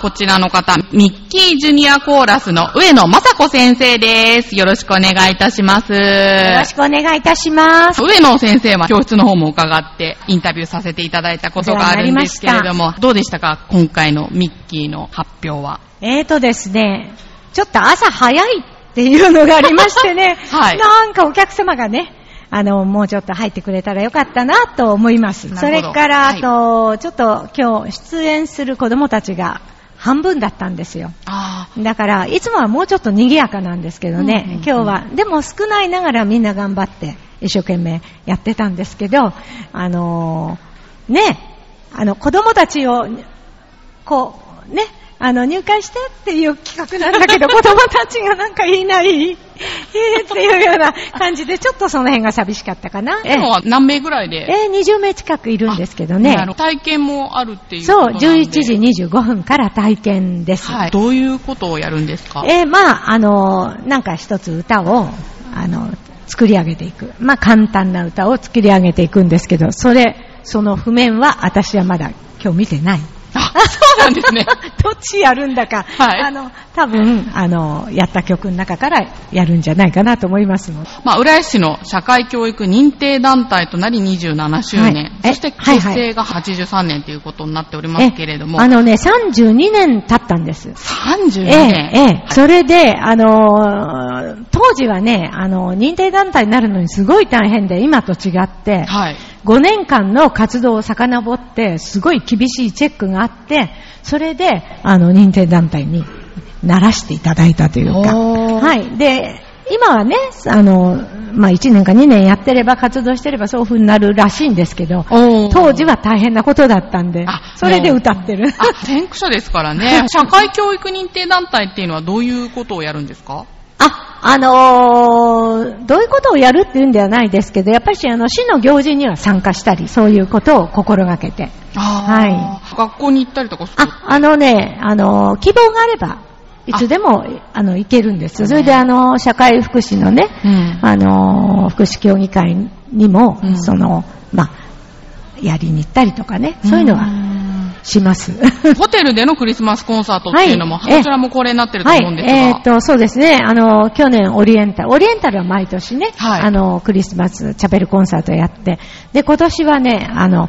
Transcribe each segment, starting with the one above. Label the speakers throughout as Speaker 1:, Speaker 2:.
Speaker 1: こちらの方、ミッキージュニアコーラスの上野雅子先生です。よろしくお願いいたします。よ
Speaker 2: よろしくお願いいたします。
Speaker 1: 上野先生は教室の方も伺ってインタビューさせていただいたことがあるんですけれども、どうでしたか？今回のミッキーの発表は。
Speaker 2: えーとですね、ちょっと朝早いっていうのがありましてね、
Speaker 1: はい
Speaker 2: なんかお客様がね、あの、もうちょっと入ってくれたらよかったなと思います。それから、
Speaker 1: はい
Speaker 2: あと、ちょっと今日出演する子供たちが半分だったんですよ。
Speaker 1: あ
Speaker 2: だから、いつもはもうちょっと賑やかなんですけどね、
Speaker 1: うんうんうん。
Speaker 2: 今日は、でも少ないながらみんな頑張って一生懸命やってたんですけど、あのーね、あの、子供たちを、こう、ね、あの、入会してっていう企画なんだけど、子供たちがなんかいない、えーっていうような感じで、ちょっとその辺が寂しかったかな。
Speaker 1: あ。今は何名ぐらいで？
Speaker 2: えー20名近くいるんですけどね
Speaker 1: 体験もあるっていう
Speaker 2: そう、
Speaker 1: ことなんで。
Speaker 2: 11時25分から体験です。
Speaker 1: はい。どういうことをやるんですか？
Speaker 2: えーまあ、あの、なんか一つ歌を、あの、作り上げていく。まあ、簡単な歌を作り上げていくんですけど、それ、その譜面は私はまだ今日見てない。
Speaker 1: あ、そうなんですね。
Speaker 2: どっちやるんだか、
Speaker 1: はい。
Speaker 2: あの、多分、あの、やった曲の中からやるんじゃないかなと思いますので。
Speaker 1: まあ、浦安市の社会教育認定団体となり27周年、
Speaker 2: はい。え
Speaker 1: そして
Speaker 2: はい
Speaker 1: 結成が83年ということになっておりますけれども、
Speaker 2: えあのね、32年経ったんです。
Speaker 1: 32
Speaker 2: ええ
Speaker 1: 年、
Speaker 2: え。え、それで、あのー当時はね、あの、認定団体になるのにすごい大変で、今と違って、
Speaker 1: はい。
Speaker 2: 5年間の活動を遡って、すごい厳しいチェックがあって、それで、あの、認定団体にならしていただいたというか。はい。で、今はね、あの、まあ、1年か2年やってれば、活動してればそういう風になるらしいんですけど、当時は大変なことだったんで
Speaker 1: あ、
Speaker 2: それで歌ってる。
Speaker 1: あ、先駆者ですからね。社会教育認定団体っていうのはどういうことをやるんですか？
Speaker 2: あ、あのーどういうことをやるっていうんではないですけど、やっぱりあの、市の行事には参加したり、そういうことを心がけて。
Speaker 1: あー学校に行ったりとかする？
Speaker 2: あ、あのね、あのー希望があれば、いつでも、あの、行けるんです。それであの、社会福祉のね、
Speaker 1: うん。
Speaker 2: あのー福祉協議会にも、
Speaker 1: うん
Speaker 2: その、まあ、やりに行ったりとかね、そういうのはします。
Speaker 1: ホテルでのクリスマスコンサートっていうのも、
Speaker 2: はい
Speaker 1: こちらも恒例になってると
Speaker 2: はい
Speaker 1: 思うん、ですが。
Speaker 2: えーっと、そうですね。あの、去年オリエンタル、オリエンタルは毎年ね、
Speaker 1: はい
Speaker 2: あの、クリスマスチャペルコンサートやって、で、今年はね、あの、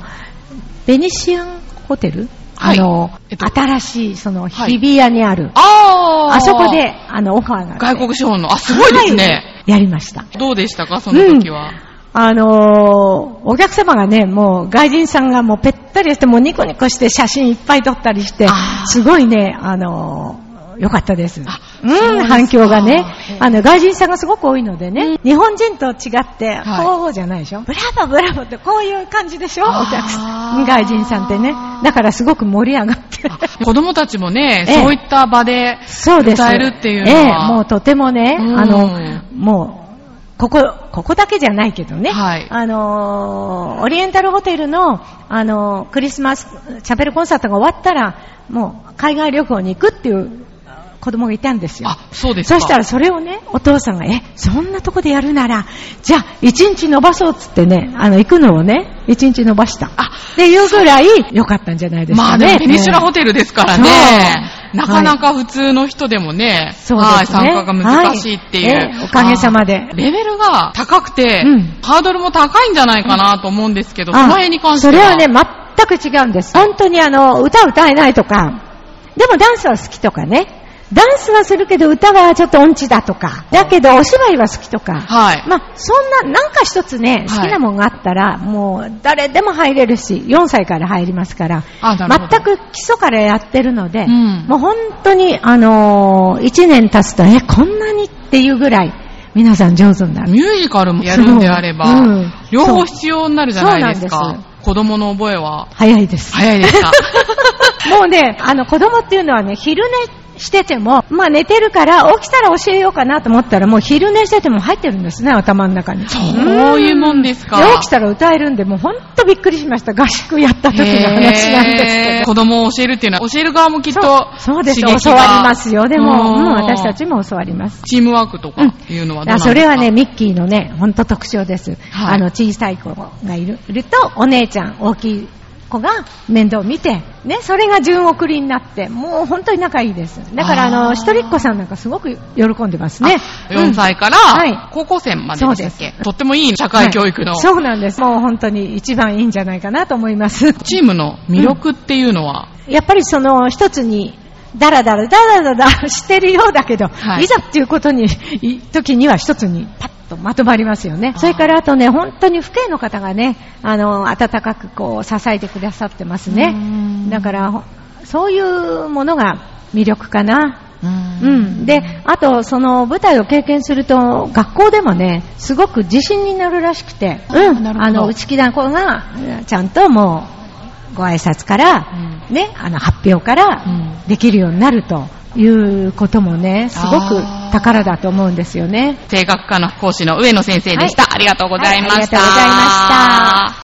Speaker 2: ベニシアンホテル、
Speaker 1: はい
Speaker 2: あの、
Speaker 1: えっと
Speaker 2: 新しい、その、
Speaker 1: はい
Speaker 2: 日比谷にある、
Speaker 1: あー
Speaker 2: あそこで、あの、オファーが。
Speaker 1: 外国資本の、あ、すごいですね。
Speaker 2: はいやりました。
Speaker 1: どうでしたかその時は？
Speaker 2: あのーお客様がね、もう外人さんがもうぺったりして、もうニコニコして写真いっぱい撮ったりしてすごいね、あのーよかったです。
Speaker 1: う
Speaker 2: ん、
Speaker 1: か。
Speaker 2: 反響がね。あの、外人さんがすごく多いのでね、日本人と違って、
Speaker 1: はい。
Speaker 2: こうじゃないでしょ？ブラボーブラボーってこういう感じでしょ？お客さん、外人さんってね。だからすごく盛り上がって。
Speaker 1: 子供たちもね、
Speaker 2: ええ。
Speaker 1: そういった場で
Speaker 2: そうです。
Speaker 1: 歌えるっていうの
Speaker 2: ええ、
Speaker 1: は、
Speaker 2: もうとてもね、
Speaker 1: うん。
Speaker 2: あの、もう、ここ、ここだけじゃないけどね。
Speaker 1: はい
Speaker 2: あのーオリエンタルホテルの、あのークリスマスチャペルコンサートが終わったら、もう、海外旅行に行くっていう子供がいたんですよ。
Speaker 1: あ、そうですか。
Speaker 2: そしたらそれをね、お父さんが、え、そんなとこでやるなら、じゃあ、一日伸ばそうっつってね、あの、行くのをね、一日伸ばした。
Speaker 1: あ
Speaker 2: っていうぐらい良かったんじゃないです
Speaker 1: まあ
Speaker 2: かね。
Speaker 1: でもペニシュラホテルですからね
Speaker 2: そう、
Speaker 1: なかなか普通の人でもね、はい、参加が難しいっていう。
Speaker 2: おかげさまで
Speaker 1: レベルが高くて、
Speaker 2: うん
Speaker 1: ハードルも高いんじゃないかなと思うんですけど、そ
Speaker 2: あ
Speaker 1: の辺に関しては。
Speaker 2: それはね、全く違うんです。本当にあの、歌歌えないとか、でもダンスは好きとかね。ダンスはするけど歌はちょっと音痴だとか。だけどお芝居は好きとか。
Speaker 1: はい。
Speaker 2: まあ、そんな、なんか一つね、好きなもんがあったら、もう誰でも入れるし、4歳から入りますから、全く基礎からやってるので、
Speaker 1: うん
Speaker 2: もう本当に、あのー、1年経つと、え、こんなにっていうぐらい、皆さん上手になる。
Speaker 1: ミュージカルもやるんであれば、
Speaker 2: そううん
Speaker 1: 両方必要になるじゃないですか
Speaker 2: そうなんで。
Speaker 1: 子供の覚えは。
Speaker 2: 早いです。
Speaker 1: 早いですか？
Speaker 2: もうね、あの子供っていうのはね、昼寝してても、まあ寝てるから、起きたら教えようかなと思ったら、もう昼寝してても入ってるんですね、頭の中に。
Speaker 1: そういうもんですか
Speaker 2: で起きたら歌えるんで、もうほんとびっくりしました。合宿やった時の話なんですけど。
Speaker 1: 子供を教えるっていうのは、教える側もきっと
Speaker 2: そうそうです教わりますよ。でも、
Speaker 1: うん
Speaker 2: うん、私たちも教わります。
Speaker 1: チームワークとかいうのはどうですか、
Speaker 2: あそれはね、ミッキーのね、ほんと特徴です。
Speaker 1: はい
Speaker 2: あの、小さい子がいるいると、お姉ちゃん、大きい子が面倒見て、ね、それが順送りになって、もう本当に仲いいです。だから、あの、一人っ子さんなんかすごく喜んでますね。
Speaker 1: 4歳から、高校生まででしたっけ、はい、とってもいい社会教育の、
Speaker 2: はい、そうなんです。もう本当に一番いいんじゃないかなと思います。
Speaker 1: チームの魅力っていうのは、
Speaker 2: うん、やっぱりその一つにだらだらだらだらしてるようだけど、はい、いざっていうことに、時には一つにパッとまとまりますよね。それからあとね、本当に父兄の方がね、あの、温かくこう支えてくださってますね。だから、そういうものが魅力かな。うん、で、あと、その舞台を経験すると、学校でもね、すごく自信になるらしくて、うん、あの、内気な子が、ちゃんともう、ご挨拶から、うん、ね、あの発表からできるようになるということもね、すごく宝だと思うんですよね。
Speaker 1: 声楽科の講師の上野先生でした。はい、ありがとうございました。はい、ありがとう
Speaker 2: ございました。